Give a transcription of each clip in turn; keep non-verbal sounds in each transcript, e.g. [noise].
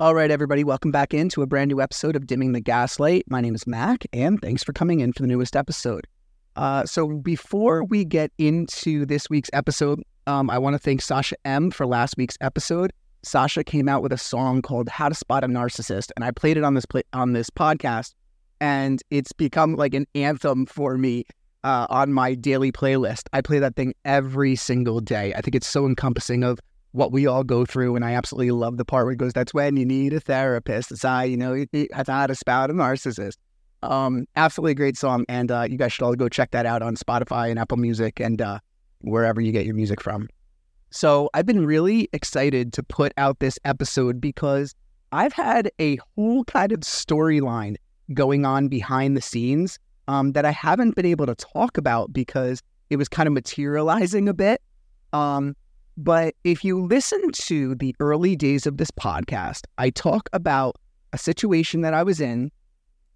All right, everybody, welcome back into a brand new episode of Dimming the Gaslight. My name is Mac, and thanks for coming in for the newest episode. Uh, so, before we get into this week's episode, um, I want to thank Sasha M for last week's episode. Sasha came out with a song called "How to Spot a Narcissist," and I played it on this on this podcast, and it's become like an anthem for me uh, on my daily playlist. I play that thing every single day. I think it's so encompassing of what we all go through. And I absolutely love the part where it goes, that's when you need a therapist. It's I, you know, it's how to spout a narcissist. Um, absolutely great song. And uh, you guys should all go check that out on Spotify and Apple Music and uh, wherever you get your music from. So I've been really excited to put out this episode because I've had a whole kind of storyline going on behind the scenes um, that I haven't been able to talk about because it was kind of materializing a bit. Um, but if you listen to the early days of this podcast, I talk about a situation that I was in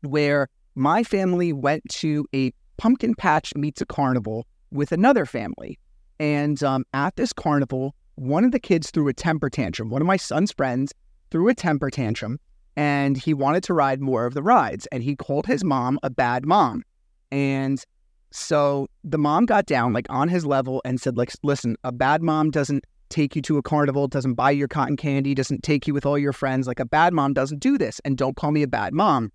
where my family went to a pumpkin patch meets a carnival with another family. And um, at this carnival, one of the kids threw a temper tantrum. One of my son's friends threw a temper tantrum and he wanted to ride more of the rides. And he called his mom a bad mom. And so the mom got down like on his level and said, like, listen, a bad mom doesn't take you to a carnival, doesn't buy your cotton candy, doesn't take you with all your friends. Like a bad mom doesn't do this. And don't call me a bad mom.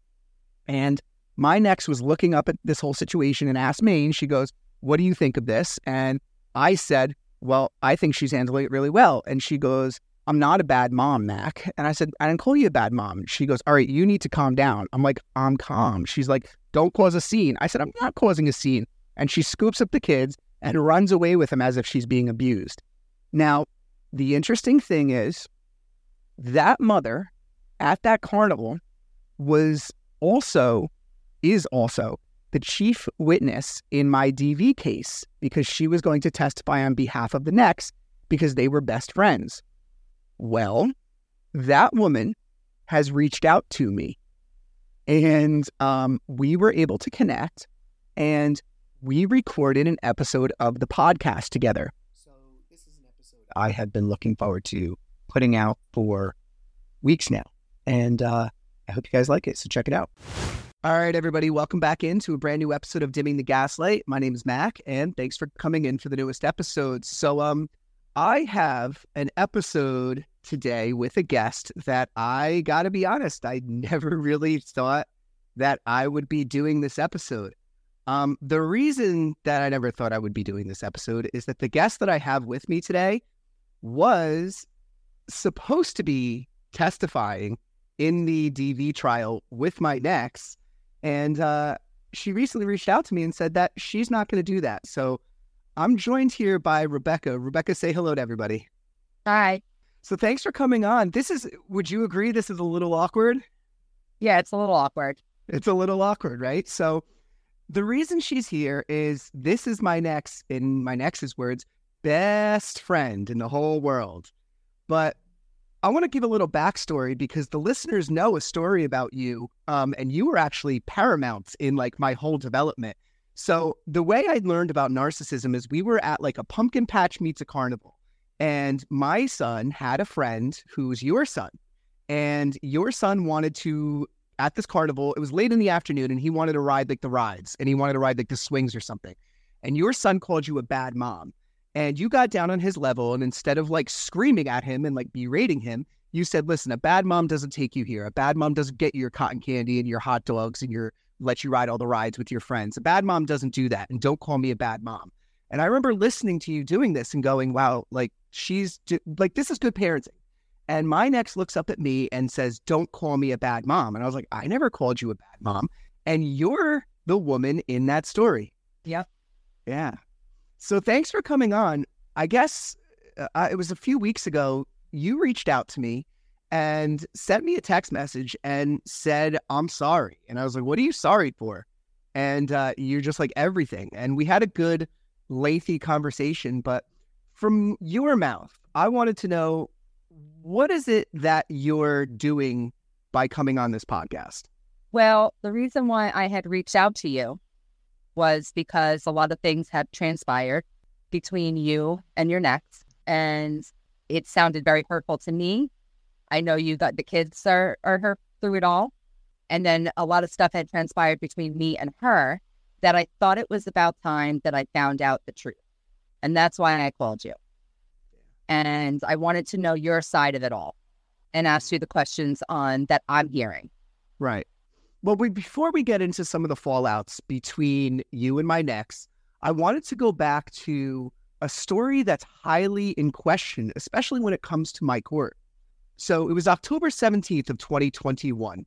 And my NEx was looking up at this whole situation and asked me, and she goes, What do you think of this? And I said, Well, I think she's handling it really well. And she goes, I'm not a bad mom, Mac. And I said, I didn't call you a bad mom. She goes, All right, you need to calm down. I'm like, I'm calm. She's like, Don't cause a scene. I said, I'm not causing a scene. And she scoops up the kids and runs away with them as if she's being abused. Now, the interesting thing is that mother at that carnival was also, is also the chief witness in my DV case because she was going to testify on behalf of the NEx because they were best friends. Well, that woman has reached out to me and um, we were able to connect and we recorded an episode of the podcast together. So, this is an episode I have been looking forward to putting out for weeks now. And uh, I hope you guys like it. So, check it out. All right, everybody, welcome back into a brand new episode of Dimming the Gaslight. My name is Mac, and thanks for coming in for the newest episode. So, um, I have an episode today with a guest that I got to be honest, I [laughs] never really thought that I would be doing this episode. Um, the reason that I never thought I would be doing this episode is that the guest that I have with me today was supposed to be testifying in the DV trial with my NEx. And uh, she recently reached out to me and said that she's not going to do that. So I'm joined here by Rebecca. Rebecca, say hello to everybody. Hi. So thanks for coming on. This is, would you agree this is a little awkward? Yeah, it's a little awkward. It's a little awkward, right? So the reason she's here is this is my NEx, in my NEx's words, best friend in the whole world. But I want to give a little backstory because the listeners know a story about you, um, and you were actually paramount in like my whole development. So the way I learned about narcissism is we were at like a pumpkin patch meets a carnival, and my son had a friend who's your son, and your son wanted to at this carnival. It was late in the afternoon and he wanted to ride like the rides and he wanted to ride like the swings or something. And your son called you a bad mom. And you got down on his level and instead of like screaming at him and like berating him, you said, listen, a bad mom doesn't take you here. A bad mom doesn't get you your cotton candy and your hot dogs and your let you ride all the rides with your friends. A bad mom doesn't do that. And don't call me a bad mom. And I remember listening to you doing this and going, wow, like she's like, this is good parenting. And my NEx looks up at me and says, don't call me a bad mom. And I was like, I never called you a bad mom. And you're the woman in that story. Yep. Yeah. So thanks for coming on. I guess uh, it was a few weeks ago, you reached out to me and sent me a text message and said, I'm sorry. And I was like, What are you sorry for? And uh, you're just like everything. And we had a good, lengthy conversation. But from your mouth, I wanted to know what is it that you're doing by coming on this podcast? Well, the reason why I had reached out to you was because a lot of things have transpired between you and your NEx. And it sounded very hurtful to me I know you got the kids are, are her through it all. And then a lot of stuff had transpired between me and her that I thought it was about time that I found out the truth. And that's why I called you. And I wanted to know your side of it all and ask you the questions on that I'm hearing. Right. Well, we, before we get into some of the fallouts between you and my NEx, I wanted to go back to a story that's highly in question, especially when it comes to my court. So it was October 17th of 2021.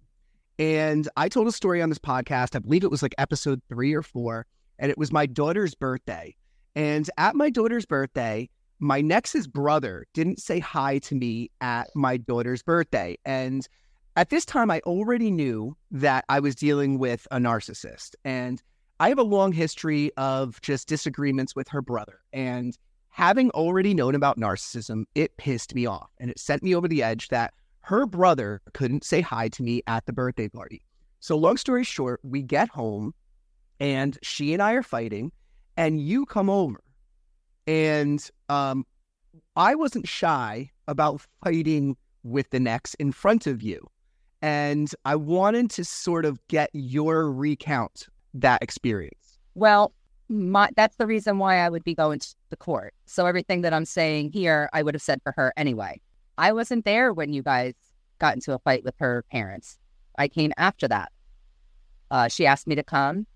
And I told a story on this podcast. I believe it was like episode three or four. And it was my daughter's birthday. And at my daughter's birthday, my NEx's brother didn't say hi to me at my daughter's birthday. And at this time, I already knew that I was dealing with a narcissist. And I have a long history of just disagreements with her brother. And having already known about narcissism, it pissed me off and it sent me over the edge that her brother couldn't say hi to me at the birthday party. So, long story short, we get home and she and I are fighting, and you come over. And um, I wasn't shy about fighting with the NEx in front of you. And I wanted to sort of get your recount that experience. Well, my that's the reason why I would be going to the court. So everything that I'm saying here, I would have said for her anyway. I wasn't there when you guys got into a fight with her parents. I came after that. Uh, she asked me to come.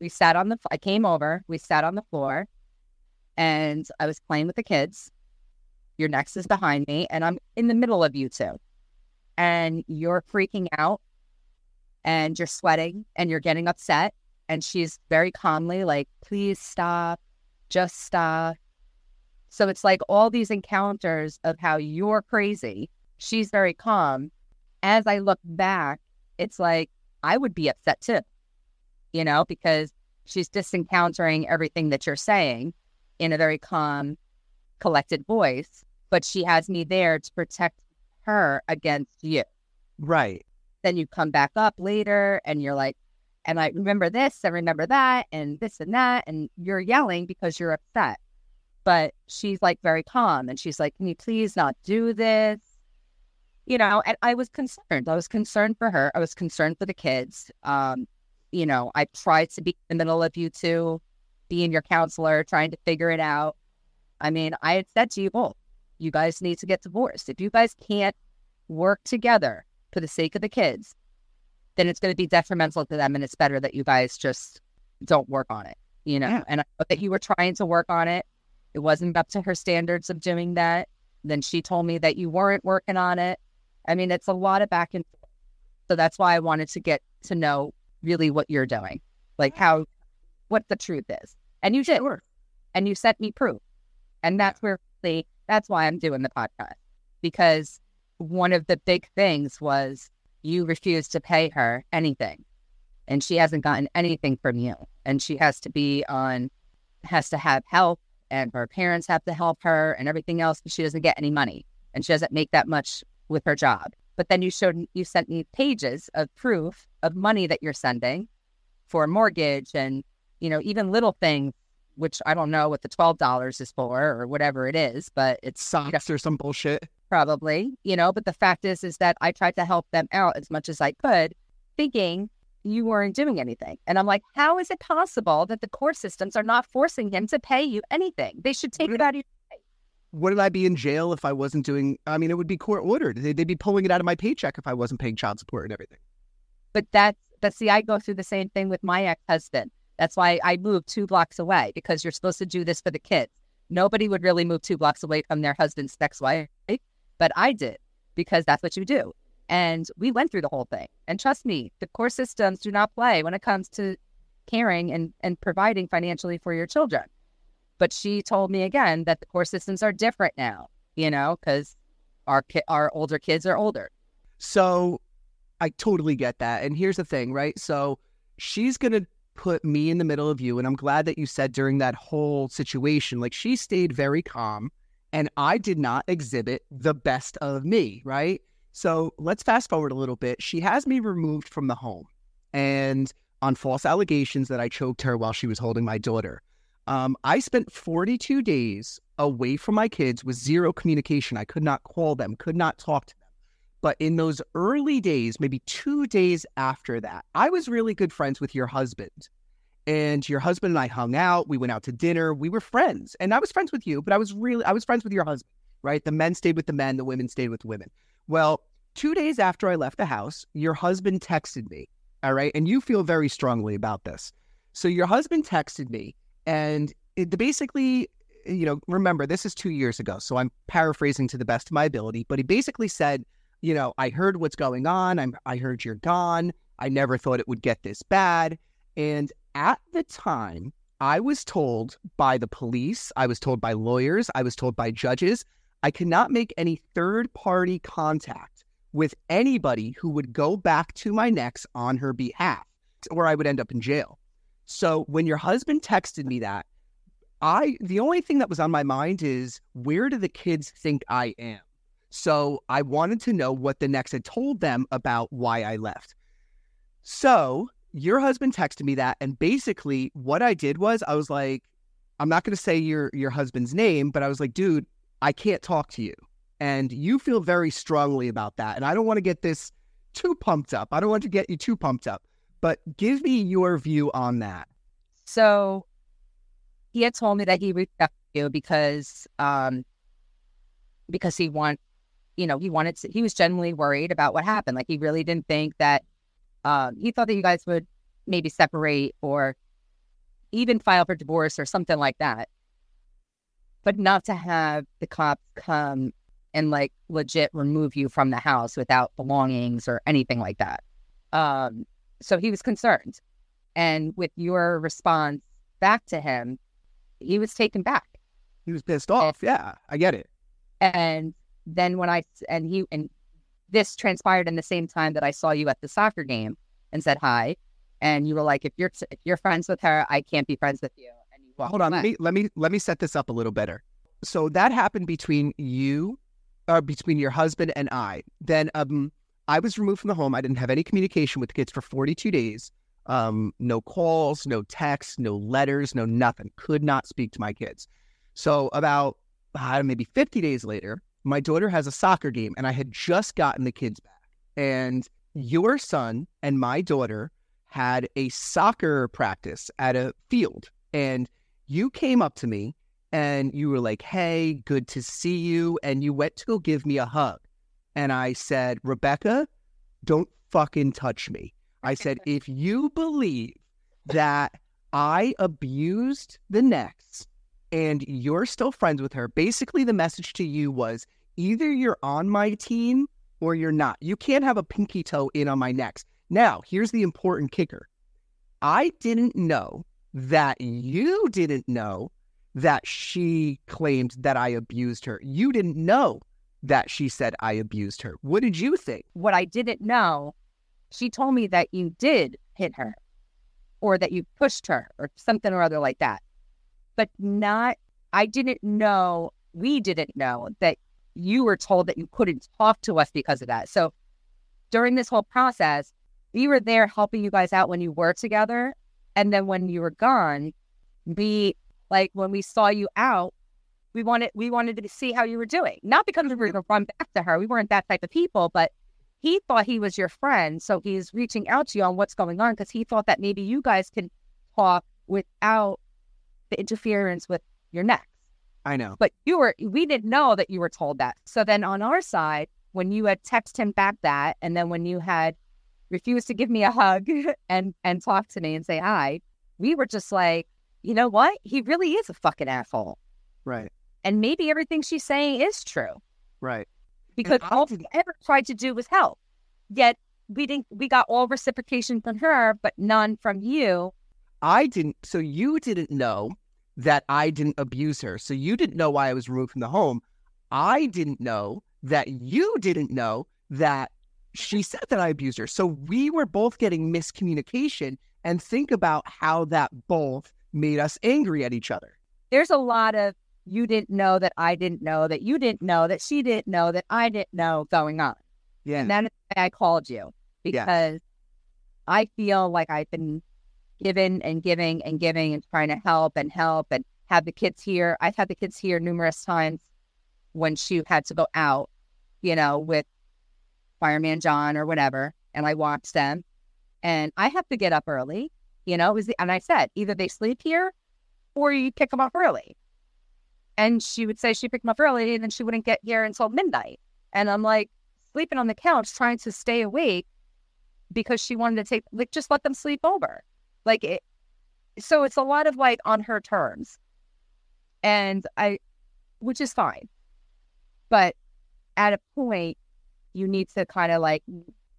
We sat on the. I came over. We sat on the floor, and I was playing with the kids. Your NEx is behind me, and I'm in the middle of you two, and you're freaking out, and you're sweating, and you're getting upset, and she's very calmly like, please stop, just stop. So it's like all these encounters of how you're crazy. She's very calm. As I look back, it's like I would be upset too, you know, because she's just encountering everything that you're saying in a very calm, collected voice. But she has me there to protect her against you. Right. Then you come back up later and you're like, and I remember this, I remember that, and this and that, and you're yelling because you're upset. But she's like very calm and she's like, Can you please not do this? You know, and I was concerned. I was concerned for her. I was concerned for the kids. Um, you know, I tried to be in the middle of you two, being your counselor, trying to figure it out. I mean, I had said to you both, you guys need to get divorced. If you guys can't work together for the sake of the kids, then it's going to be detrimental to them. And it's better that you guys just don't work on it, you know? Yeah. And I know that you were trying to work on it. It wasn't up to her standards of doing that. Then she told me that you weren't working on it. I mean, it's a lot of back and forth. So that's why I wanted to get to know really what you're doing, like how, what the truth is. And you did. Sure. And you sent me proof. And that's where the, that's why I'm doing the podcast because one of the big things was you refuse to pay her anything. And she hasn't gotten anything from you. And she has to be on has to have help and her parents have to help her and everything else but she doesn't get any money. And she doesn't make that much with her job. But then you showed you sent me pages of proof of money that you're sending for a mortgage and you know even little things which i don't know what the $12 is for or whatever it is but it's socks you know, or some bullshit probably, you know, but the fact is is that I tried to help them out as much as I could, thinking you weren't doing anything. And I'm like, how is it possible that the court systems are not forcing him to pay you anything? They should take it out of your pay. Wouldn't I be in jail if I wasn't doing I mean, it would be court ordered. They'd be pulling it out of my paycheck if I wasn't paying child support and everything. But that's But see, I go through the same thing with my ex husband. That's why I moved two blocks away because you're supposed to do this for the kids. Nobody would really move two blocks away from their husband's ex wife, but I did because that's what you do. And we went through the whole thing. And trust me, the core systems do not play when it comes to caring and, and providing financially for your children. But she told me again that the core systems are different now, you know, because our ki- our older kids are older. So I totally get that. And here's the thing, right? So she's going to put me in the middle of you. And I'm glad that you said during that whole situation, like she stayed very calm and I did not exhibit the best of me, right? So let's fast forward a little bit. She has me removed from the home and on false allegations that I choked her while she was holding my daughter. Um, I spent 42 days away from my kids with zero communication. I could not call them, could not talk to them. But in those early days, maybe two days after that, I was really good friends with your husband. And your husband and I hung out. We went out to dinner. We were friends. And I was friends with you, but I was really, I was friends with your husband, right? The men stayed with the men, the women stayed with women. Well, two days after I left the house, your husband texted me. All right. And you feel very strongly about this. So your husband texted me and it basically, you know, remember, this is two years ago. So I'm paraphrasing to the best of my ability, but he basically said, you know, I heard what's going on. I'm, I heard you're gone. I never thought it would get this bad. And at the time, I was told by the police, I was told by lawyers, I was told by judges, I cannot make any third party contact with anybody who would go back to my NEx on her behalf, or I would end up in jail. So when your husband texted me that, I the only thing that was on my mind is where do the kids think I am? So I wanted to know what the NEx had told them about why I left. So your husband texted me that, and basically what I did was I was like, I'm not going to say your your husband's name, but I was like, dude, I can't talk to you, and you feel very strongly about that, and I don't want to get this too pumped up. I don't want to get you too pumped up, but give me your view on that. So he had told me that he reached out to you because um because he want you know he wanted to, he was genuinely worried about what happened like he really didn't think that um he thought that you guys would maybe separate or even file for divorce or something like that but not to have the cops come and like legit remove you from the house without belongings or anything like that um so he was concerned and with your response back to him he was taken back. He was pissed off. And, yeah, I get it. And then when I and he and this transpired in the same time that I saw you at the soccer game and said hi, and you were like, "If you're if you're friends with her, I can't be friends with you." And you hold on, let me let me let me set this up a little better. So that happened between you, or uh, between your husband and I. Then um, I was removed from the home. I didn't have any communication with the kids for 42 days. Um, no calls, no texts, no letters, no nothing. Could not speak to my kids. So about uh, maybe 50 days later, my daughter has a soccer game, and I had just gotten the kids back. And your son and my daughter had a soccer practice at a field, and you came up to me and you were like, "Hey, good to see you," and you went to go give me a hug, and I said, "Rebecca, don't fucking touch me." I [laughs] said, if you believe that I abused the NEx and you're still friends with her, basically the message to you was either you're on my team or you're not. You can't have a pinky toe in on my NEx. Now, here's the important kicker I didn't know that you didn't know that she claimed that I abused her. You didn't know that she said I abused her. What did you think? What I didn't know she told me that you did hit her or that you pushed her or something or other like that. But not, I didn't know, we didn't know that you were told that you couldn't talk to us because of that. So during this whole process, we were there helping you guys out when you were together. And then when you were gone, we, like, when we saw you out, we wanted we wanted to see how you were doing. Not because we were to run back to her. We weren't that type of people, but he thought he was your friend. So he's reaching out to you on what's going on because he thought that maybe you guys can talk without the interference with your NEx. I know. But you were, we didn't know that you were told that. So then on our side, when you had texted him back that, and then when you had refused to give me a hug [laughs] and and talk to me and say hi. We were just like, you know what? He really is a fucking asshole. Right. And maybe everything she's saying is true. Right. Because I all we ever tried to do was help. Yet we didn't we got all reciprocation from her, but none from you. I didn't. So you didn't know that I didn't abuse her. So you didn't know why I was removed from the home. I didn't know that you didn't know that she said that I abused her. So we were both getting miscommunication. And think about how that both made us angry at each other. There's a lot of you didn't know that I didn't know that you didn't know that she didn't know that I didn't know going on. Yeah. And that is why I called you Yeah. because I feel like I've been giving and giving and giving and trying to help and help and have the kids here. I've had the kids here numerous times when she had to go out, you know, with Fireman John or whatever, and I watched them. And I have to get up early, you know. It was the, and I said either they sleep here or you pick them up early. And she would say she picked them up early, and then she wouldn't get here until midnight. And I'm like sleeping on the couch, trying to stay awake because she wanted to take like just let them sleep over, like it. So it's a lot of like on her terms, and I, which is fine, but at a point you need to kind of like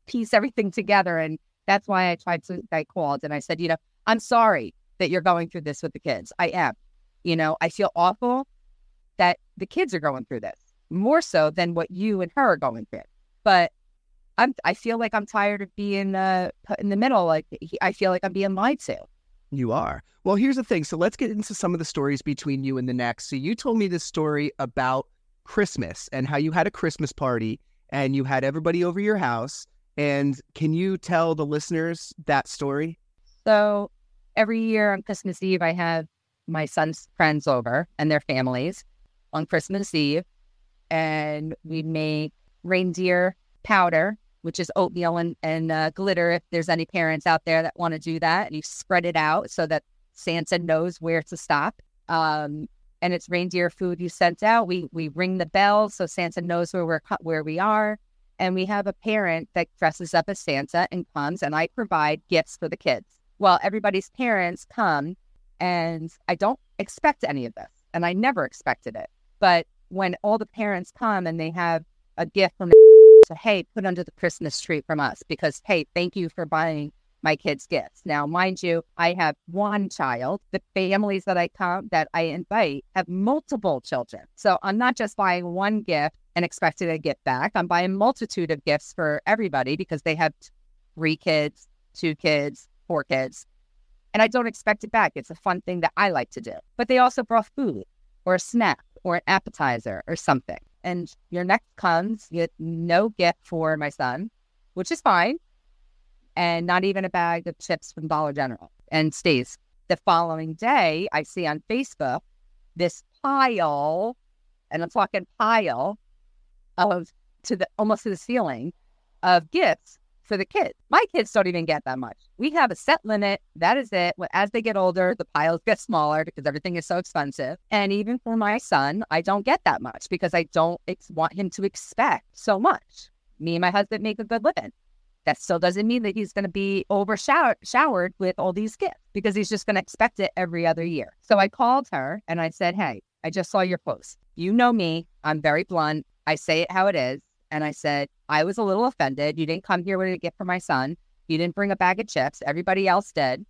piece everything together, and that's why I tried to. I called and I said, you know, I'm sorry that you're going through this with the kids. I am. You know, I feel awful that the kids are going through this more so than what you and her are going through. But I'm I feel like I'm tired of being uh, put in the middle. Like I feel like I'm being lied to. You are. Well, here's the thing. So let's get into some of the stories between you and the NEx. So you told me this story about Christmas and how you had a Christmas party and you had everybody over your house. And can you tell the listeners that story? So every year on Christmas Eve, I have my son's friends over and their families on Christmas Eve, and we make reindeer powder, which is oatmeal and, and uh, glitter. If there's any parents out there that want to do that, and you spread it out so that Santa knows where to stop. Um, and it's reindeer food you sent out. We we ring the bell so Santa knows where we're where we are, and we have a parent that dresses up as Santa and comes, and I provide gifts for the kids. Well, everybody's parents come, and I don't expect any of this, and I never expected it. But when all the parents come and they have a gift from so hey, put under the Christmas tree from us because hey, thank you for buying my kids gifts. Now, mind you, I have one child. The families that I come that I invite have multiple children. So I'm not just buying one gift and expecting a gift back. I'm buying multitude of gifts for everybody because they have three kids, two kids, four kids. And I don't expect it back. It's a fun thing that I like to do. But they also brought food or a snack or an appetizer or something. And your NEx comes, get no gift for my son, which is fine and not even a bag of chips from Dollar General and stays. The following day, I see on Facebook this pile, and I'm talking pile of to the almost to the ceiling of gifts for the kids. My kids don't even get that much. We have a set limit. That is it. As they get older, the piles get smaller because everything is so expensive. And even for my son, I don't get that much because I don't ex- want him to expect so much. Me and my husband make a good living that still doesn't mean that he's going to be overshowered showered with all these gifts because he's just going to expect it every other year. So I called her and I said, Hey, I just saw your post. You know me. I'm very blunt. I say it how it is. And I said, I was a little offended. You didn't come here with a gift for my son. You didn't bring a bag of chips. Everybody else did.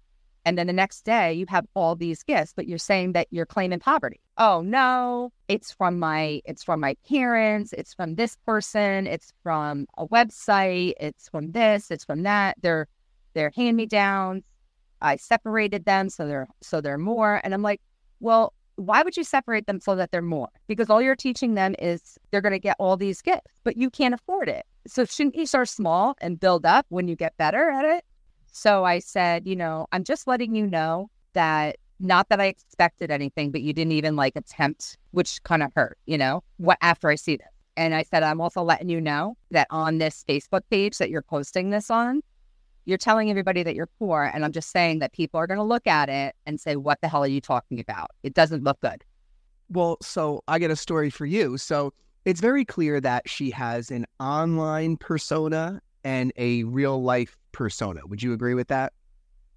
And then the next day you have all these gifts, but you're saying that you're claiming poverty. Oh no, it's from my it's from my parents, it's from this person, it's from a website, it's from this, it's from that. They're they're hand me downs. I separated them so they're so they're more. And I'm like, well, why would you separate them so that they're more? Because all you're teaching them is they're gonna get all these gifts, but you can't afford it. So shouldn't you start small and build up when you get better at it? So I said, you know, I'm just letting you know that not that I expected anything, but you didn't even like attempt, which kind of hurt, you know, what after I see this. And I said, I'm also letting you know that on this Facebook page that you're posting this on, you're telling everybody that you're poor. And I'm just saying that people are going to look at it and say, what the hell are you talking about? It doesn't look good. Well, so I get a story for you. So it's very clear that she has an online persona and a real life persona. Would you agree with that?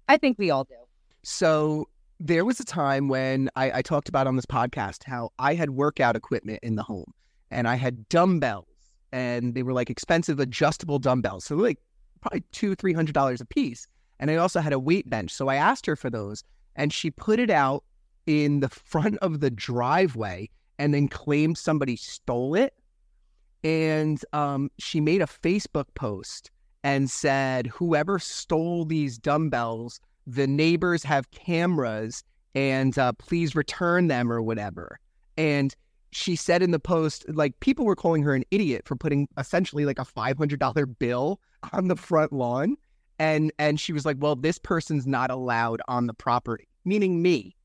I think we all do. So there was a time when I, I talked about on this podcast how I had workout equipment in the home and I had dumbbells and they were like expensive adjustable dumbbells. So like probably two, three hundred dollars a piece. And I also had a weight bench. So I asked her for those and she put it out in the front of the driveway and then claimed somebody stole it. And um, she made a Facebook post and said, whoever stole these dumbbells, the neighbors have cameras and uh, please return them or whatever. And she said in the post, like people were calling her an idiot for putting essentially like a $500 bill on the front lawn. And, and she was like, well, this person's not allowed on the property, meaning me.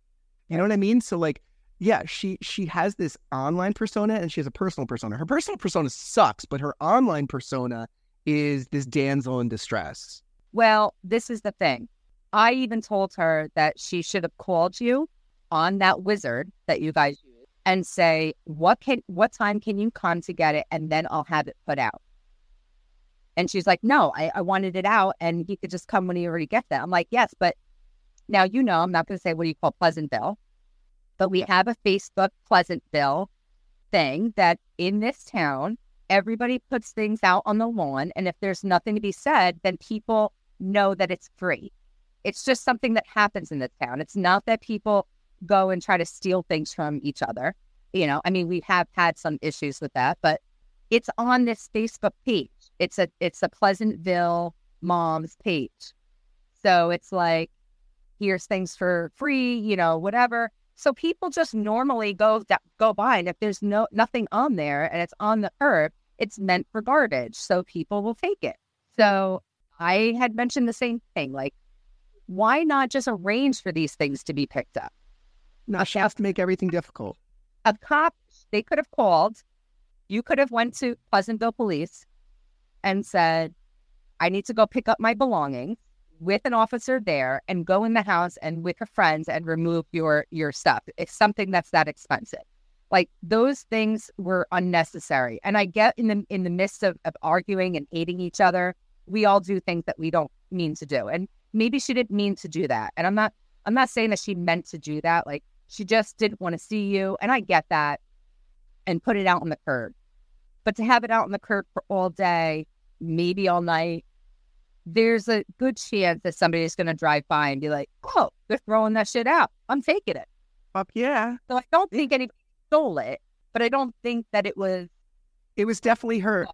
You know what I mean? So like, yeah, she she has this online persona and she has a personal persona. Her personal persona sucks, but her online persona is this damsel in distress. Well, this is the thing. I even told her that she should have called you on that wizard that you guys and say, what can what time can you come to get it? And then I'll have it put out. And she's like, No, I, I wanted it out and he could just come when he already gets it. I'm like, Yes, but now you know I'm not gonna say what do you call Pleasantville, but we have a Facebook Pleasantville thing that in this town, everybody puts things out on the lawn. And if there's nothing to be said, then people know that it's free. It's just something that happens in this town. It's not that people go and try to steal things from each other. You know, I mean, we have had some issues with that, but it's on this Facebook page. It's a it's a Pleasantville mom's page. So it's like, here's things for free, you know, whatever. So people just normally go go by, and if there's no nothing on there and it's on the curb, it's meant for garbage. So people will take it. So I had mentioned the same thing, like, why not just arrange for these things to be picked up? Now she has to make everything difficult. A cop, they could have called. You could have went to Pleasantville Police and said, "I need to go pick up my belongings." with an officer there and go in the house and with your friends and remove your your stuff. It's something that's that expensive. Like those things were unnecessary. And I get in the in the midst of, of arguing and hating each other, we all do things that we don't mean to do. And maybe she didn't mean to do that. And I'm not I'm not saying that she meant to do that. Like she just didn't want to see you. And I get that. And put it out on the curb. But to have it out on the curb for all day, maybe all night, there's a good chance that somebody's going to drive by and be like, oh, they're throwing that shit out. I'm taking it. Fuck yeah. So I don't think anybody stole it, but I don't think that it was. It was definitely her.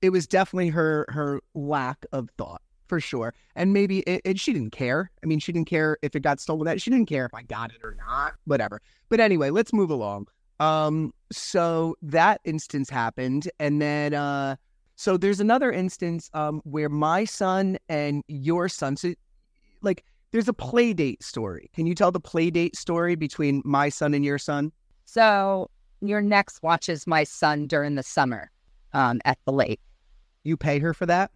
It was definitely her her lack of thought for sure. And maybe it, it, she didn't care. I mean, she didn't care if it got stolen. That she didn't care if I got it or not. Whatever. But anyway, let's move along. Um, so that instance happened, and then uh so there's another instance um, where my son and your son, so like there's a play date story. Can you tell the play date story between my son and your son? So your NEx watches my son during the summer um, at the lake. You pay her for that?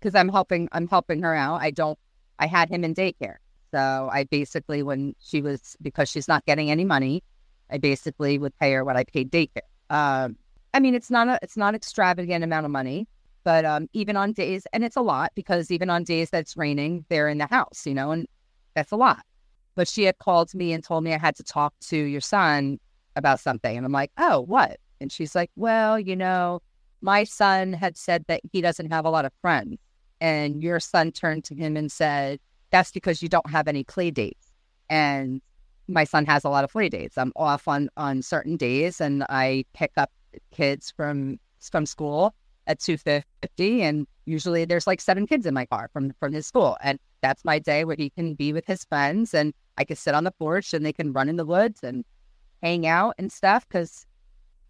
Because I'm helping. I'm helping her out. I don't. I had him in daycare, so I basically, when she was because she's not getting any money, I basically would pay her what I paid daycare. Um, I mean, it's not a it's not extravagant amount of money, but um, even on days, and it's a lot because even on days that's raining, they're in the house, you know, and that's a lot. But she had called me and told me I had to talk to your son about something, and I'm like, oh, what? And she's like, well, you know, my son had said that he doesn't have a lot of friends, and your son turned to him and said, that's because you don't have any play dates, and my son has a lot of play dates. I'm off on on certain days, and I pick up kids from from school at 250 and usually there's like seven kids in my car from from his school and that's my day where he can be with his friends and I can sit on the porch and they can run in the woods and hang out and stuff because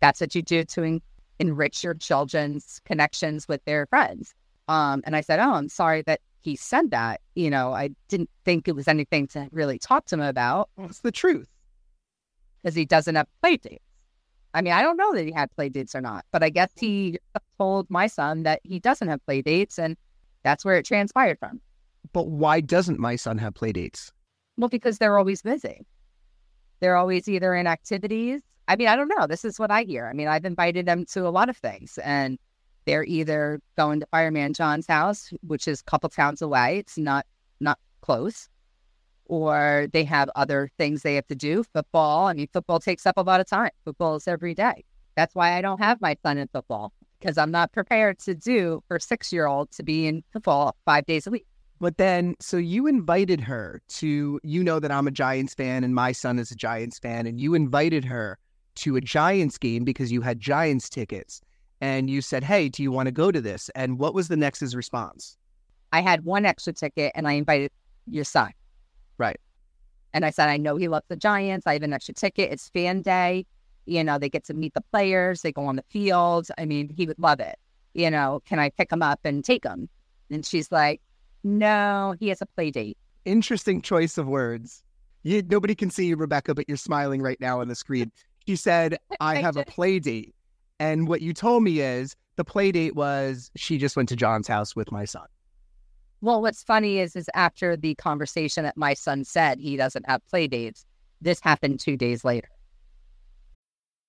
that's what you do to en- enrich your children's connections with their friends. Um, and I said, Oh, I'm sorry that he said that. You know, I didn't think it was anything to really talk to him about. It's the truth. Because he doesn't have play dates. I mean, I don't know that he had play dates or not, but I guess he told my son that he doesn't have play dates, and that's where it transpired from. But why doesn't my son have play dates? Well, because they're always busy. They're always either in activities. I mean, I don't know. This is what I hear. I mean, I've invited them to a lot of things, and they're either going to Fireman John's house, which is a couple towns away. It's not not close. Or they have other things they have to do. Football. I mean, football takes up a lot of time. Football is every day. That's why I don't have my son in football because I'm not prepared to do for six year old to be in football five days a week. But then, so you invited her to, you know that I'm a Giants fan and my son is a Giants fan, and you invited her to a Giants game because you had Giants tickets. And you said, Hey, do you want to go to this? And what was the NEx's response? I had one extra ticket and I invited your son. Right. And I said, I know he loves the Giants. I have an extra ticket. It's fan day. You know, they get to meet the players, they go on the field. I mean, he would love it. You know, can I pick him up and take him? And she's like, No, he has a play date. Interesting choice of words. You, nobody can see you, Rebecca, but you're smiling right now on the screen. She said, [laughs] I have a play date. And what you told me is the play date was she just went to John's house with my son. Well, what's funny is is after the conversation that my son said he doesn't have play dates, this happened two days later.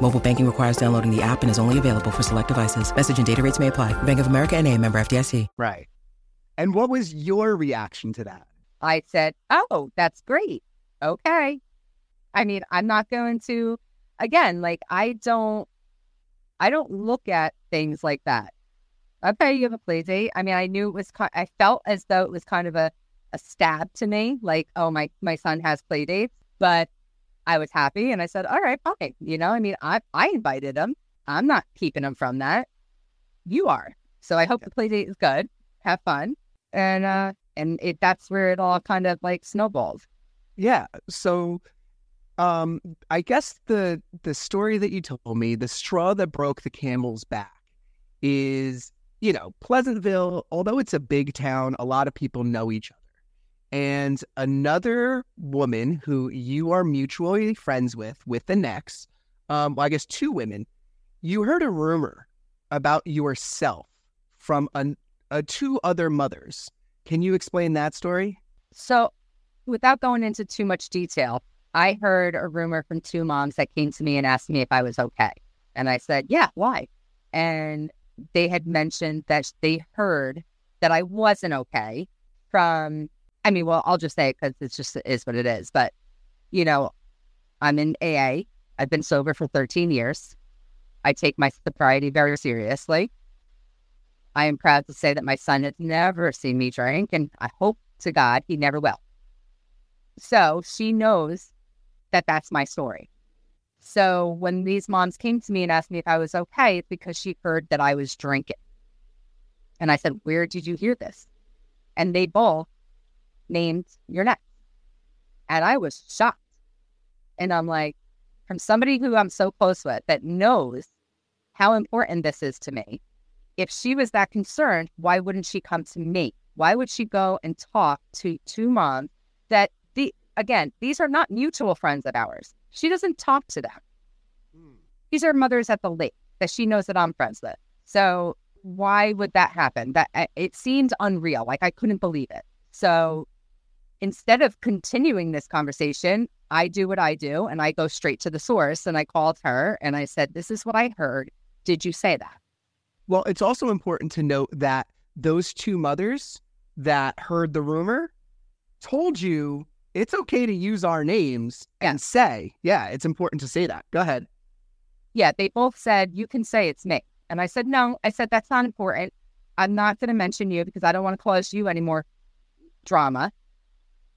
Mobile banking requires downloading the app and is only available for select devices. Message and data rates may apply. Bank of America and a member FDIC. Right. And what was your reaction to that? I said, Oh, that's great. Okay. I mean, I'm not going to, again, like, I don't, I don't look at things like that. Okay, you have a play date. I mean, I knew it was, I felt as though it was kind of a, a stab to me, like, oh, my, my son has play dates. But I was happy and I said, all right, fine. You know, I mean, I, I invited him. I'm not keeping him from that. You are. So I hope the play date is good. Have fun. And, uh, and it, that's where it all kind of like snowballed. Yeah. So, um, I guess the, the story that you told me, the straw that broke the camel's back is, you know, Pleasantville, although it's a big town, a lot of people know each other and another woman who you are mutually friends with, with the NEx, um, well, I guess two women, you heard a rumor about yourself from an, uh, two other mothers. Can you explain that story? So, without going into too much detail, I heard a rumor from two moms that came to me and asked me if I was okay. And I said, Yeah, why? And they had mentioned that they heard that I wasn't okay from I mean, well, I'll just say it because it's just is what it is. But you know, I'm in AA. I've been sober for 13 years. I take my sobriety very seriously. I am proud to say that my son has never seen me drink, and I hope to God he never will. So she knows that that's my story. So when these moms came to me and asked me if I was okay, it's because she heard that I was drinking. And I said, Where did you hear this? And they both named your NEx. And I was shocked. And I'm like, from somebody who I'm so close with that knows how important this is to me, if she was that concerned, why wouldn't she come to me? Why would she go and talk to two moms that the again, these are not mutual friends of ours. She doesn't talk to them. Mm. These are mothers at the lake that she knows that I'm friends with. So why would that happen? That it seemed unreal. Like I couldn't believe it. So instead of continuing this conversation, I do what I do and I go straight to the source. And I called her and I said, This is what I heard. Did you say that? Well, it's also important to note that those two mothers that heard the rumor told you it's okay to use our names yeah. and say, yeah, it's important to say that. Go ahead. Yeah, they both said, you can say it's me. And I said, no, I said, that's not important. I'm not going to mention you because I don't want to cause you any more drama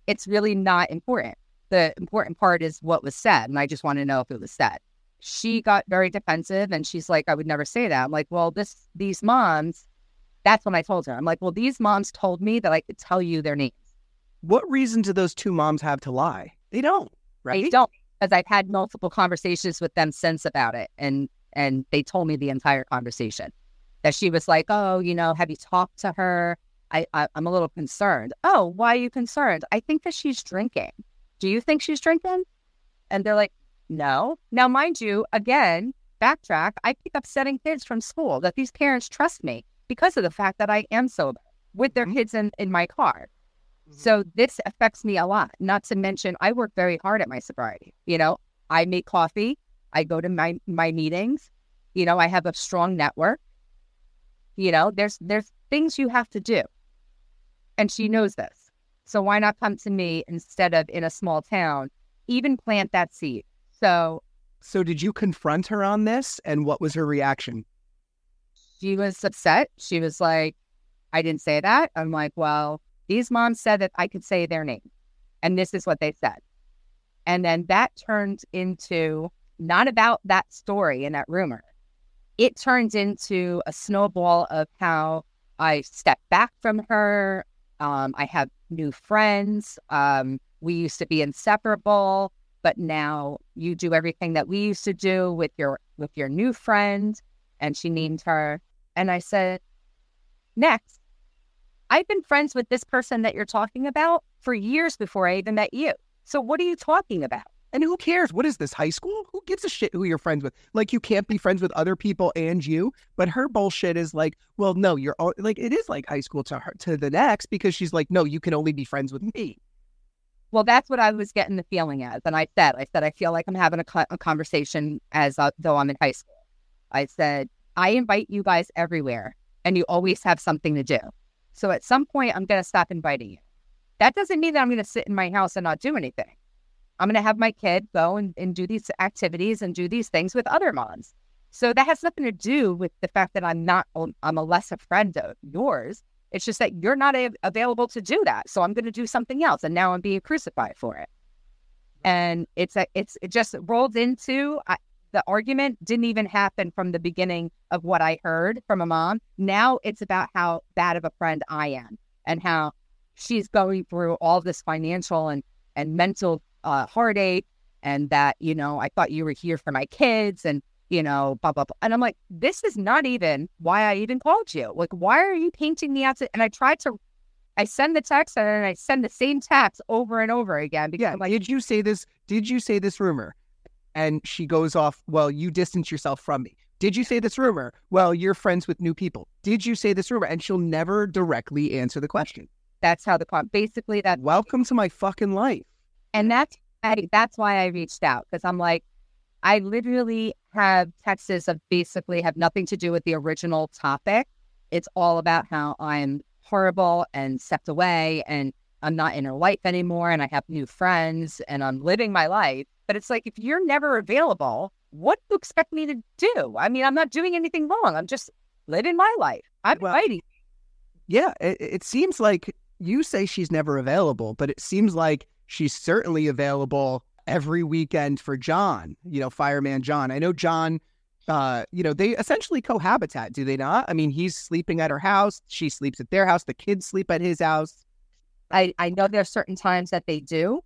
it's really not important. The important part is what was said. And I just want to know if it was said. She mm-hmm. got very defensive and she's like, I would never say that. I'm like, well, this these moms, that's when I told her. I'm like, well, these moms told me that I could tell you their names. What reason do those two moms have to lie? They don't, right? They don't, because I've had multiple conversations with them since about it. And and they told me the entire conversation. That she was like, Oh, you know, have you talked to her? I, I I'm a little concerned. Oh, why are you concerned? I think that she's drinking. Do you think she's drinking? And they're like, No. Now, mind you, again, backtrack, I keep upsetting kids from school that these parents trust me because of the fact that I am sober with their Mhm. kids in, in my car. Mhm. So this affects me a lot. Not to mention, I work very hard at my sobriety. You know, I make coffee. I go to my my meetings. You know, I have a strong network. You know, there's there's things you have to do, and she knows this. So why not come to me instead of in a small town? Even plant that seed. So So did you confront her on this and what was her reaction? she was upset. She was like, I didn't say that. I'm like, well, these moms said that I could say their name. And this is what they said. And then that turned into not about that story and that rumor. It turned into a snowball of how I stepped back from her. Um, I have new friends. Um, we used to be inseparable, but now you do everything that we used to do with your with your new friend. And she named her. And I said, next, I've been friends with this person that you're talking about for years before I even met you. So what are you talking about? And who cares? What is this, high school? Who gives a shit who you're friends with? Like, you can't be friends with other people and you. But her bullshit is like, well, no, you're all, like, it is like high school to her, to the NEx because she's like, no, you can only be friends with me. Well, that's what I was getting the feeling as. And I said, I said, I feel like I'm having a, a conversation as uh, though I'm in high school. I said, I invite you guys everywhere and you always have something to do. So at some point, I'm going to stop inviting you. That doesn't mean that I'm going to sit in my house and not do anything. I'm going to have my kid go and, and do these activities and do these things with other moms. So that has nothing to do with the fact that I'm not, I'm a lesser friend of yours. It's just that you're not a- available to do that. So I'm going to do something else. And now I'm being crucified for it. And it's a, it's, it just rolled into I, the argument didn't even happen from the beginning of what I heard from a mom. Now it's about how bad of a friend I am and how she's going through all this financial and, and mental uh, heartache. And that, you know, I thought you were here for my kids and, you know, blah, blah, blah. And I'm like, this is not even why I even called you. Like, why are you painting me out to, and I tried to, I send the text and then I send the same text over and over again because Yeah. I'm like, did you say this? Did you say this rumor? And she goes off, well, you distance yourself from me. Did you say this rumor? Well, you're friends with new people. Did you say this rumor? And she'll never directly answer the question. that's how the basically that Welcome to my fucking life. And that's I, that's why I reached out because I'm like, I literally have texts that basically have nothing to do with the original topic. It's all about how I'm horrible and stepped away and I'm not in her life anymore and I have new friends and I'm living my life. But it's like, if you're never available, what do you expect me to do? I mean, I'm not doing anything wrong. I'm just living my life. I'm Well- inviting. Yeah, it, it seems like you say she's never available, but it seems like she's certainly available every weekend for John, you know, Fireman John. I know John, uh, you know, they essentially cohabitat, do they not? I mean, he's sleeping at her house, she sleeps at their house, the kids sleep at his house. I, I know there are certain times that they do,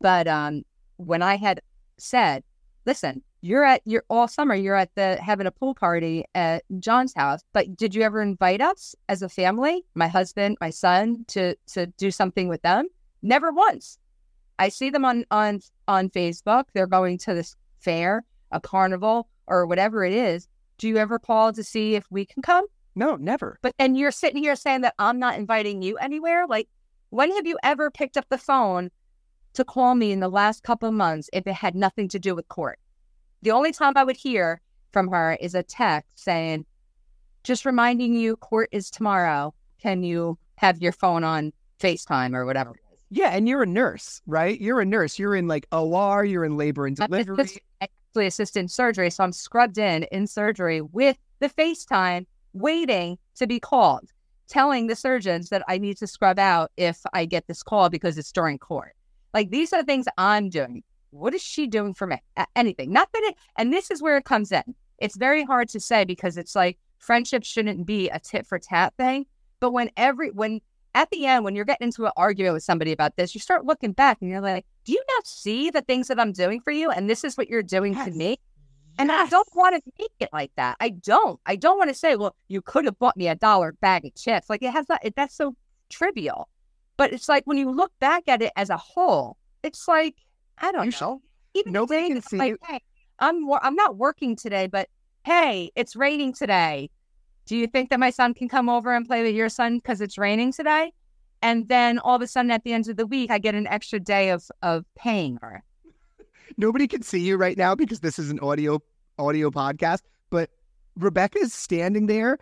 but um, when I had said, listen, you're at you're all summer, you're at the having a pool party at John's house, but did you ever invite us as a family, my husband, my son, to to do something with them? Never once. I see them on on on Facebook. They're going to this fair, a carnival, or whatever it is. Do you ever call to see if we can come? No, never. But and you're sitting here saying that I'm not inviting you anywhere. Like, when have you ever picked up the phone to call me in the last couple of months if it had nothing to do with court? The only time I would hear from her is a text saying, just reminding you, court is tomorrow. Can you have your phone on FaceTime or whatever? Yeah, and you're a nurse, right? You're a nurse. You're in like OR, you're in labor and delivery. actually assistant surgery. So I'm scrubbed in in surgery with the FaceTime waiting to be called telling the surgeons that I need to scrub out if I get this call because it's during court. Like these are the things I'm doing. What is she doing for me? anything. Not that it, and this is where it comes in. It's very hard to say because it's like friendship shouldn't be a tit for tat thing. But when every, when at the end, when you're getting into an argument with somebody about this, you start looking back and you're like, do you not see the things that I'm doing for you? And this is what you're doing yes. to me? And yes. I don't want to make it like that. I don't. I don't want to say, well, you could have bought me a dollar bag of chips. Like it has that. It, that's so trivial. But it's like when you look back at it as a whole, it's like I don't you know. Even nobody can see. Like, hey, I'm I'm not working today, but hey, it's raining today. Do you think that my son can come over and play with your son because it's raining today? And then all of a sudden, at the end of the week, I get an extra day of of paying her. [laughs] Nobody can see you right now because this is an audio audio podcast, but Rebecca is standing there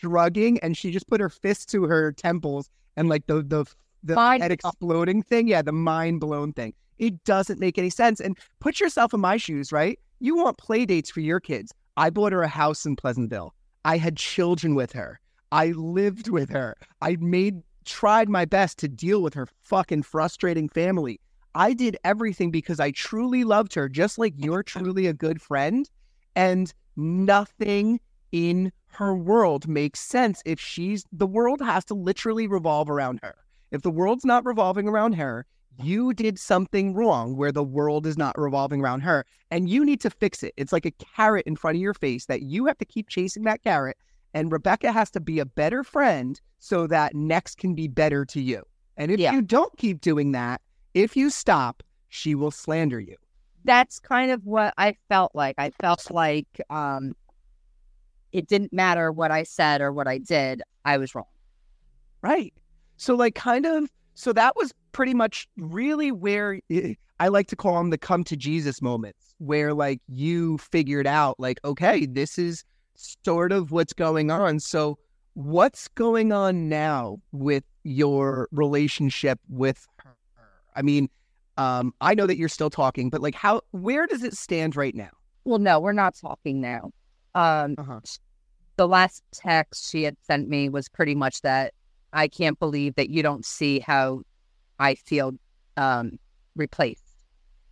shrugging, and she just put her fist to her temples and like the the the mind head exploding thing. Yeah, the mind blown thing. It doesn't make any sense. And put yourself in my shoes, right? You want play dates for your kids. I bought her a house in Pleasantville. I had children with her. I lived with her. I made tried my best to deal with her fucking frustrating family. I did everything because I truly loved her, just like you're truly a good friend. And nothing in her world makes sense if she's the world has to literally revolve around her. If the world's not revolving around her, you did something wrong where the world is not revolving around her and you need to fix it. It's like a carrot in front of your face that you have to keep chasing that carrot. And Rebecca has to be a better friend so that NEx can be better to you. And if yeah. you don't keep doing that, if you stop, she will slander you. That's kind of what I felt like. I felt like um, it didn't matter what I said or what I did, I was wrong. Right. So, like, kind of, so that was pretty much really where I like to call them the come to Jesus moments, where like you figured out, like, okay, this is sort of what's going on. So, what's going on now with your relationship with her? I mean, um, I know that you're still talking, but like, how, where does it stand right now? Well, no, we're not talking now. Um, uh-huh. The last text she had sent me was pretty much that I can't believe that you don't see how I feel um, replaced.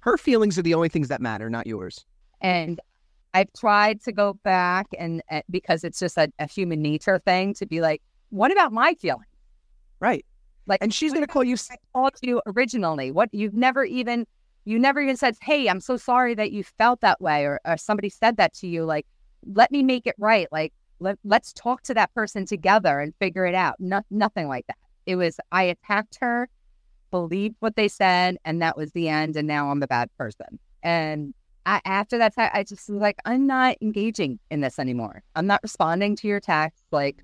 Her feelings are the only things that matter, not yours. And I've tried to go back and, and because it's just a, a, human nature thing to be like, what about my feelings? Right. Like, and she's going to call you. I called you originally. What you've never even, you never even said, "Hey, I'm so sorry that you felt that way," or, or somebody said that to you. Like, let me make it right. Like, let, let's talk to that person together and figure it out. No, nothing like that. It was I attacked her, believed what they said, and that was the end. And now I'm the bad person. And I, after that, time, I just was like, I'm not engaging in this anymore. I'm not responding to your text. Like,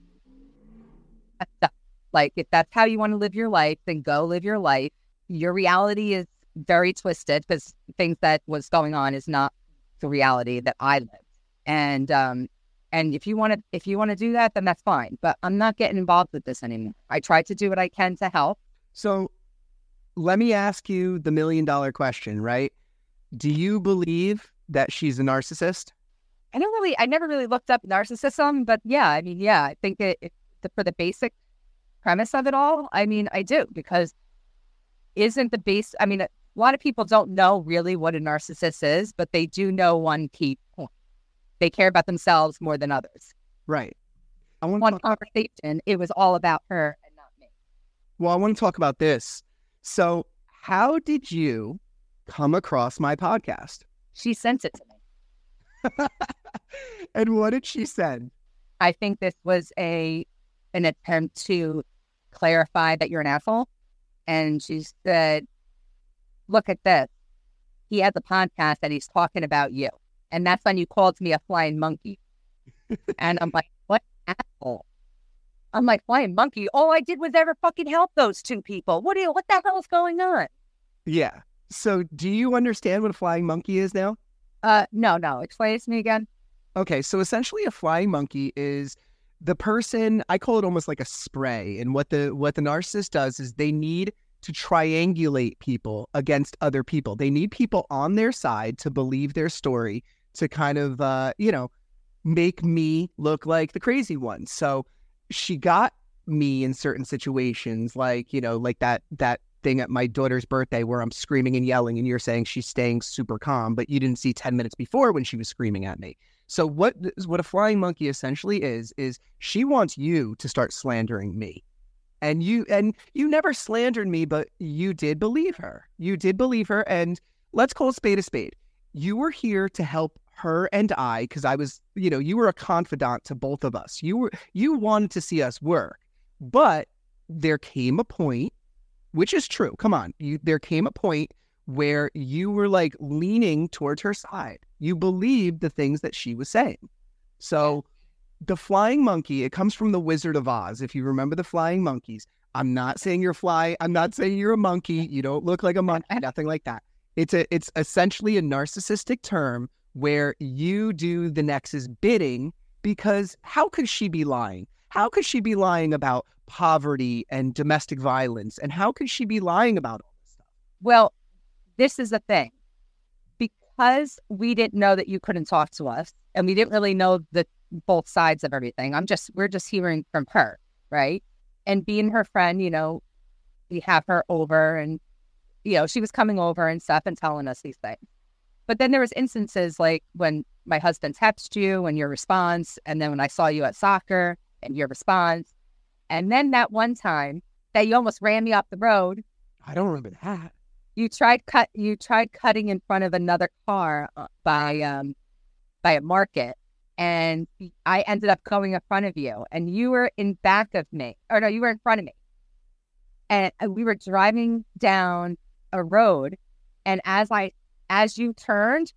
like, if that's how you want to live your life, then go live your life. Your reality is very twisted because things that was going on is not the reality that I lived. And um, and if you want to if you want to do that, then that's fine. But I'm not getting involved with this anymore. I try to do what I can to help. So let me ask you the million dollar question, right? Do you believe that she's a narcissist? I don't really, I never really looked up narcissism, but yeah, I mean, yeah, I think it, it the, for the basic premise of it all, I mean, I do because isn't the base, I mean, a lot of people don't know really what a narcissist is, but they do know one key point. They care about themselves more than others. Right. I want one talk- conversation, it was all about her and not me. Well, I want to talk about this. So, how did you come across my podcast? She sent it to me. [laughs] and what did she send? I think this was a an attempt to clarify that you're an asshole. And she said, Look at this. He has a podcast and he's talking about you. And that's when you called me a flying monkey. [laughs] and I'm like, What asshole? I'm like, flying monkey. All I did was ever fucking help those two people. What do you, what the hell is going on? Yeah. So do you understand what a flying monkey is now? Uh, no, no. Explain it to me again. Okay. So essentially a flying monkey is the person I call it almost like a spray. And what the what the narcissist does is they need to triangulate people against other people. They need people on their side to believe their story to kind of uh, you know, make me look like the crazy one. So she got me in certain situations, like you know, like that that thing at my daughter's birthday where I'm screaming and yelling, and you're saying she's staying super calm, but you didn't see ten minutes before when she was screaming at me. So what what a flying monkey essentially is is she wants you to start slandering me. And you and you never slandered me, but you did believe her. You did believe her and let's call a spade a spade. You were here to help her and I because I was, you know, you were a confidant to both of us. You were you wanted to see us work. But there came a point, which is true. Come on. You there came a point where you were like leaning towards her side. You believed the things that she was saying. So the flying monkey, it comes from the Wizard of Oz. If you remember the flying monkeys, I'm not saying you're fly. I'm not saying you're a monkey. You don't look like a monkey, nothing like that. It's a it's essentially a narcissistic term where you do the NEx's bidding because how could she be lying? How could she be lying about poverty and domestic violence? And how could she be lying about all this stuff? Well, this is the thing. Because we didn't know that you couldn't talk to us and we didn't really know the both sides of everything. I'm just we're just hearing from her, right? And being her friend, you know, we have her over and you know, she was coming over and stuff and telling us these things. But then there was instances like when my husband texted you and your response, and then when I saw you at soccer and your response, and then that one time that you almost ran me off the road. I don't remember that. You tried cut you tried cutting in front of another car uh, by um by a market and I ended up going in front of you and you were in back of me or no you were in front of me. And we were driving down a road and as I as you turned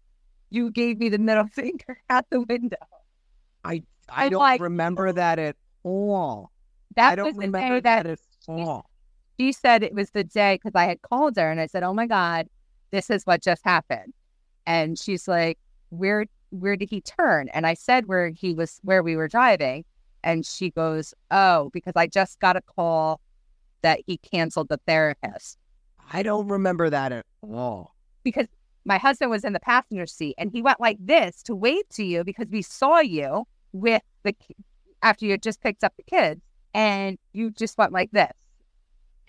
you gave me the middle [laughs] finger at the window. I I don't like, remember oh. that at all. That I don't was the day that, that at all. she said it was the day because I had called her and I said, "Oh my God, this is what just happened," and she's like, "Where where did he turn?" And I said where he was where we were driving, and she goes, "Oh, because I just got a call that he canceled the therapist." I don't remember that at all. Because my husband was in the passenger seat and he went like this to wave to you because we saw you with the after you had just picked up the kids and you just went like this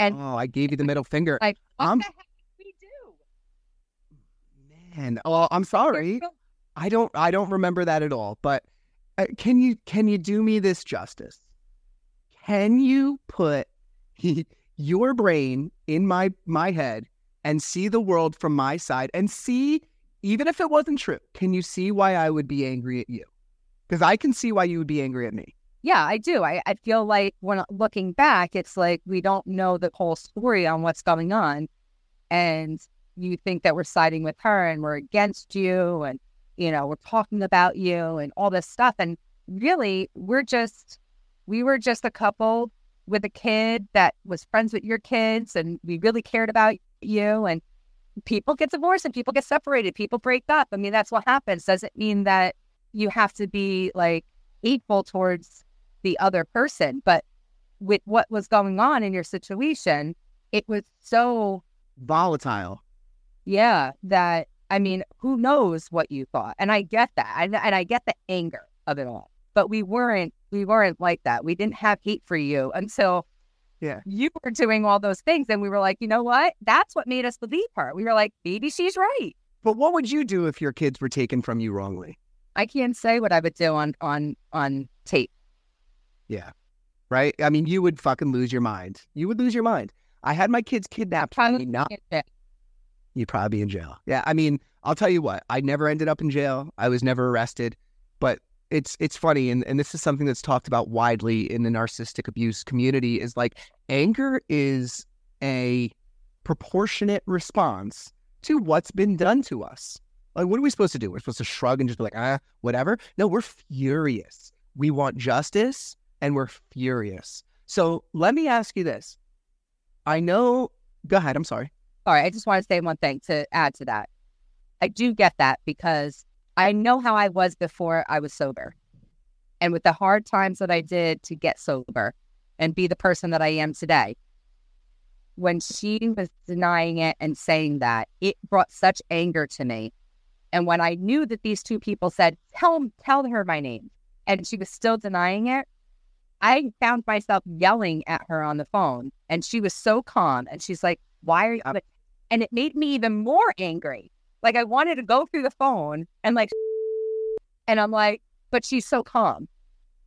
and oh, I gave you the middle finger. Like, what I'm, the heck did we do? Man, oh, I'm sorry. I don't, I don't remember that at all. But uh, can you, can you do me this justice? Can you put [laughs] your brain in my my head and see the world from my side and see, even if it wasn't true, can you see why I would be angry at you? Because I can see why you would be angry at me. Yeah, I do. I, I feel like when looking back, it's like we don't know the whole story on what's going on. And you think that we're siding with her and we're against you and, you know, we're talking about you and all this stuff. And really, we're just, we were just a couple with a kid that was friends with your kids and we really cared about you. And people get divorced and people get separated, people break up. I mean, that's what happens. Doesn't mean that you have to be like hateful towards the other person. But with what was going on in your situation, it was so volatile. Yeah, that I mean, who knows what you thought? And I get that, and, and I get the anger of it all. But we weren't we weren't like that. We didn't have hate for you until yeah you were doing all those things, and we were like, you know what? That's what made us believe her. We were like, maybe she's right. But what would you do if your kids were taken from you wrongly? I can't say what I would do on on on tape. Yeah. Right? I mean, you would fucking lose your mind. You would lose your mind. I had my kids kidnapped. Probably not. You'd probably be in jail. Yeah. I mean, I'll tell you what, I never ended up in jail. I was never arrested. But it's it's funny, and, and this is something that's talked about widely in the narcissistic abuse community, is like anger is a proportionate response to what's been done to us. Like, what are we supposed to do? We're supposed to shrug and just be like, ah, whatever. No, we're furious. We want justice and we're furious. So let me ask you this. I know, go ahead. I'm sorry. All right. I just want to say one thing to add to that. I do get that because I know how I was before I was sober. And with the hard times that I did to get sober and be the person that I am today, when she was denying it and saying that, it brought such anger to me. And when I knew that these two people said, "Tell tell her my name," and she was still denying it, I found myself yelling at her on the phone and she was so calm and she's like, Why are you? Uh and it made me even more angry. Like I wanted to go through the phone and like, [laughs] and I'm like, but she's so calm.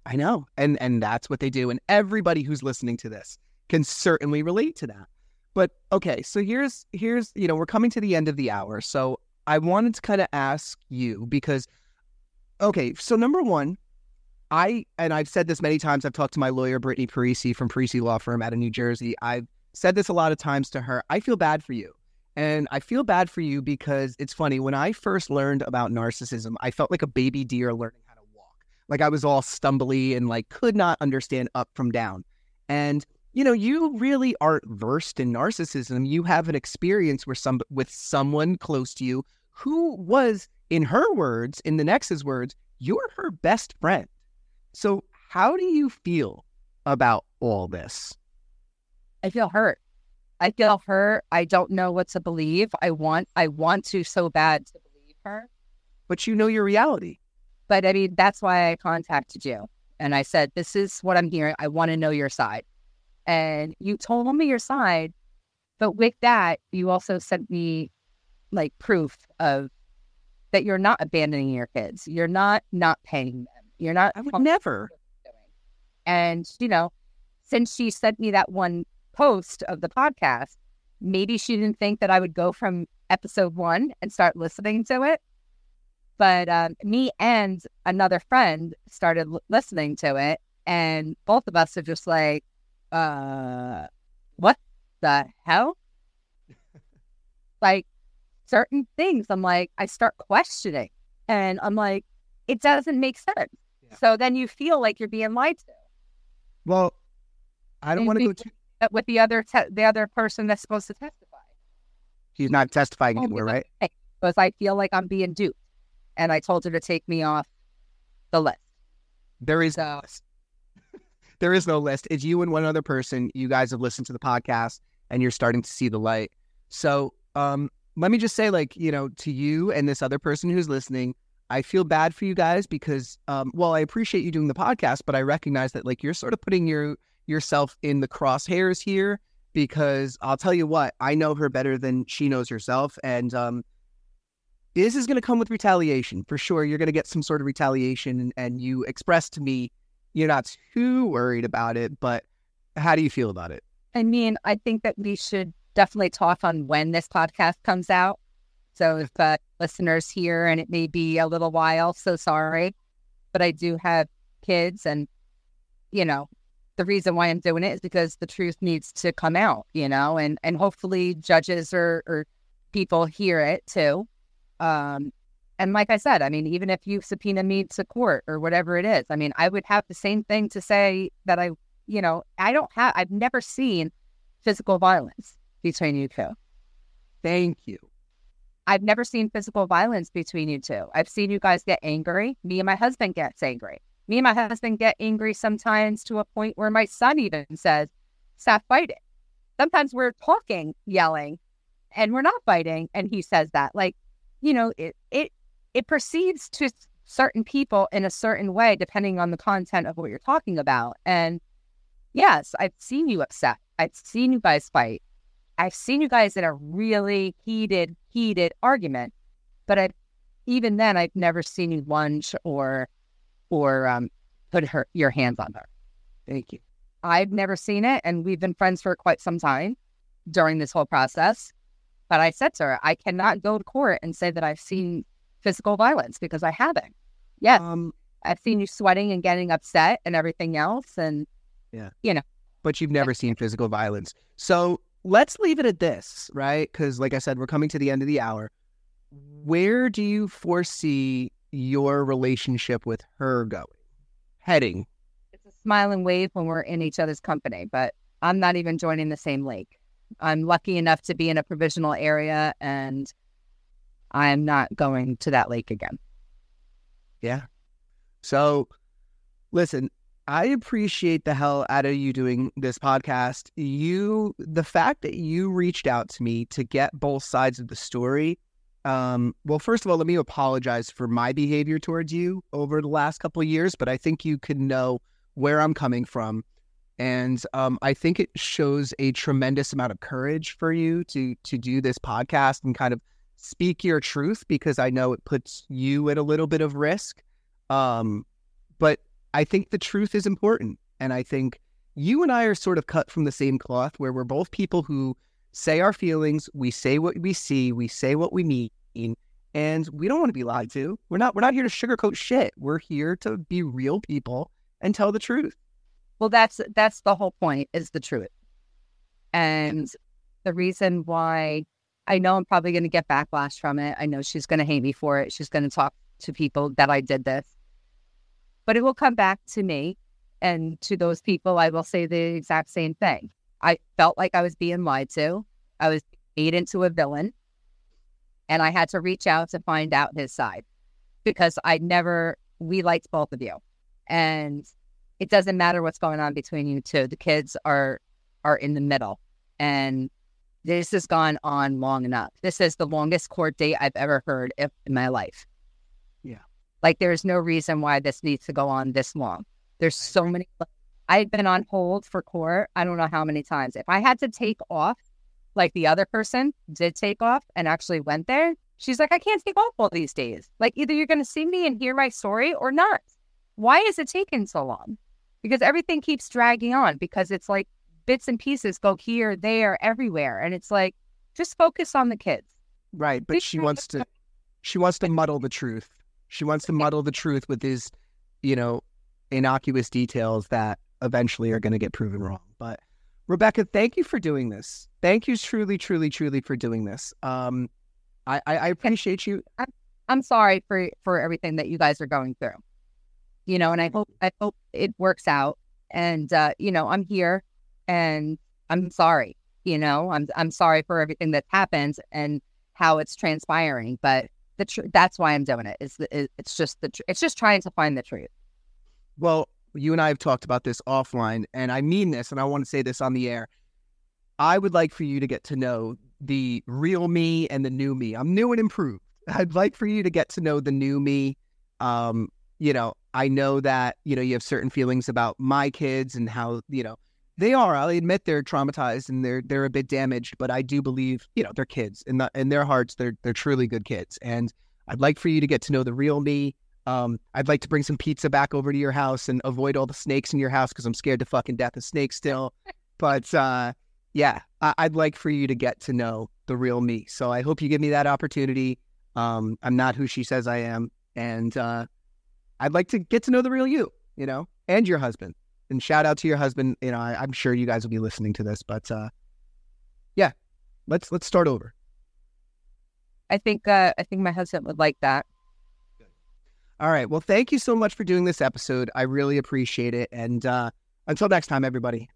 I know. And and that's what they do. And everybody who's listening to this can certainly relate to that. But okay, so here's here's, you know, we're coming to the end of the hour. So I wanted to kind of ask you because okay, so number one, I and I've said this many times, I've talked to my lawyer, Brittany Parisi from Parisi Law Firm out of New Jersey. I've said this a lot of times to her. I feel bad for you. And I feel bad for you because it's funny. When I first learned about narcissism, I felt like a baby deer learning how to walk. Like I was all stumbly and like could not understand up from down. And you know, you really aren't versed in narcissism. You have an experience where some with someone close to you who was, in her words, in the NEx's words, you're her best friend. So how do you feel about all this? I feel hurt. I feel hurt. I don't know what to believe. I want I want to so bad to believe her. But you know your reality. But I mean, that's why I contacted you. And I said, This is what I'm hearing. I want to know your side and you told me your side. But with that, you also sent me like proof of that you're not abandoning your kids. You're not not paying them. You're not. I would never. And you know, since she sent me that one post of the podcast, maybe she didn't think that I would go from episode one and start listening to it. But um, me and another friend started l- listening to it, and both of us are just like, uh, what the hell? [laughs] like certain things, I'm like, I start questioning and I'm like, it doesn't make sense. Yeah. So then you feel like you're being lied to. Well, I don't want to go too with the other te- the other person that's supposed to testify. He's not testifying oh, anywhere, right? Because I feel like I'm being duped, and I told her to take me off the list. There is so, [laughs] there is no list. It's you and one other person. You guys have listened to the podcast and you're starting to see the light. So um, let me just say, like, you know, to you and this other person who's listening, I feel bad for you guys because, um, well, I appreciate you doing the podcast, but I recognize that like you're sort of putting your yourself in the crosshairs here because I'll tell you what, I know her better than she knows herself, and um, this is going to come with retaliation for sure. You're going to get some sort of retaliation, and, you expressed to me you're not too worried about it, but how do you feel about it? I mean, I think that we should definitely talk on when this podcast comes out. So if uh, listeners here and it may be a little while, so sorry, but I do have kids, and you know, the reason why I'm doing it is because the truth needs to come out, you know, and and hopefully judges or or people hear it too. Um, and like I said, I mean, even if you subpoena me to court or whatever it is, I mean, I would have the same thing to say that I, you know, I don't have, I've never seen physical violence between you two. Thank you. I've never seen physical violence between you two. I've seen you guys get angry. Me and my husband gets angry. Me and my husband get angry sometimes to a point where my son even says, stop fighting. Sometimes we're talking, yelling, and we're not fighting. And he says that. Like, you know, it, it it perceives to certain people in a certain way depending on the content of what you're talking about. And yes, I've seen you upset. I've seen you guys fight. I've seen you guys in a really heated, heated argument. But I, even then, I've never seen you lunge or, or um, put her your hands on her. Thank you. I've never seen it, and we've been friends for quite some time during this whole process. But I said to her, I cannot go to court and say that I've seen physical violence because I haven't. Yes. Um, I've seen you sweating and getting upset and everything else. And, yeah, you know. But you've never seen physical violence. So let's leave it at this, right? Because, like I said, we're coming to the end of the hour. Where do you foresee your relationship with her going, heading? It's a smile and wave when we're in each other's company, but I'm not even joining the same lake. I'm lucky enough to be in a provisional area and I'm not going to that lake again. Yeah. So, listen, I appreciate the hell out of you doing this podcast. You, the fact that you reached out to me to get both sides of the story. Um, well, first of all, let me apologize for my behavior towards you over the last couple of years, but I think you can know where I'm coming from. And um, I think it shows a tremendous amount of courage for you to to do this podcast and kind of speak your truth because I know it puts you at a little bit of risk. Um, but I think the truth is important. And I think you and I are sort of cut from the same cloth where we're both people who say our feelings, we say what we see, we say what we mean, and we don't want to be lied to. We're not we're not here to sugarcoat shit. We're here to be real people and tell the truth. Well, that's that's the whole point is the truth. And the reason why I know I'm probably going to get backlash from it. I know she's going to hate me for it. She's going to talk to people that I did this. But it will come back to me and to those people I will say the exact same thing. I felt like I was being lied to. I was made into a villain. And I had to reach out to find out his side because I never, we liked both of you. And it doesn't matter what's going on between you two. The kids are are in the middle. And this has gone on long enough. This is the longest court date I've ever heard in my life. Yeah. Like there's no reason why this needs to go on this long. There's so many I've been on hold for court. I don't know how many times. If I had to take off, like the other person did take off and actually went there, she's like, I can't take off all these days. Like either you're going to see me and hear my story or not. Why is it taking so long? Because everything keeps dragging on because it's like bits and pieces go here, there, everywhere. And it's like, just focus on the kids. Right. But she wants to, she wants to muddle the truth. She wants to muddle the truth with these, you know, innocuous details that eventually are going to get proven wrong. But Rebecca, thank you for doing this. Thank you truly, truly, truly for doing this. Um, I, I, I appreciate you. I'm, I'm sorry for for everything that you guys are going through. You know, and I hope I hope it works out. And uh, you know, I'm here, and I'm sorry. You know, I'm I'm sorry for everything that happened and how it's transpiring. But the tr- that's why I'm doing it. it. Is it's just the tr- it's just trying to find the truth. Well, you and I have talked about this offline, and I mean this, and I want to say this on the air. I would like for you to get to know the real me and the new me. I'm new and improved. [laughs] I'd like for you to get to know the new me. Um, you know, I know that, you know, you have certain feelings about my kids and how, you know, they are. I'll admit they're traumatized and they're they're a bit damaged, but I do believe, you know, they're kids. In the in their hearts, they're they're truly good kids. And I'd like for you to get to know the real me. Um, I'd like to bring some pizza back over to your house and avoid all the snakes in your house because I'm scared to fucking death of snakes still. [laughs] but uh, yeah, I- would like for you to get to know the real me. So I hope you give me that opportunity. Um, I'm not who she says I am, and uh, I'd like to get to know the real you, you know, and your husband. And shout out to your husband. You know, I, am sure you guys will be listening to this, but uh, yeah, let's let's start over. I think uh, I think my husband would like that. All right. Well, thank you so much for doing this episode. I really appreciate it. And uh, until next time, everybody.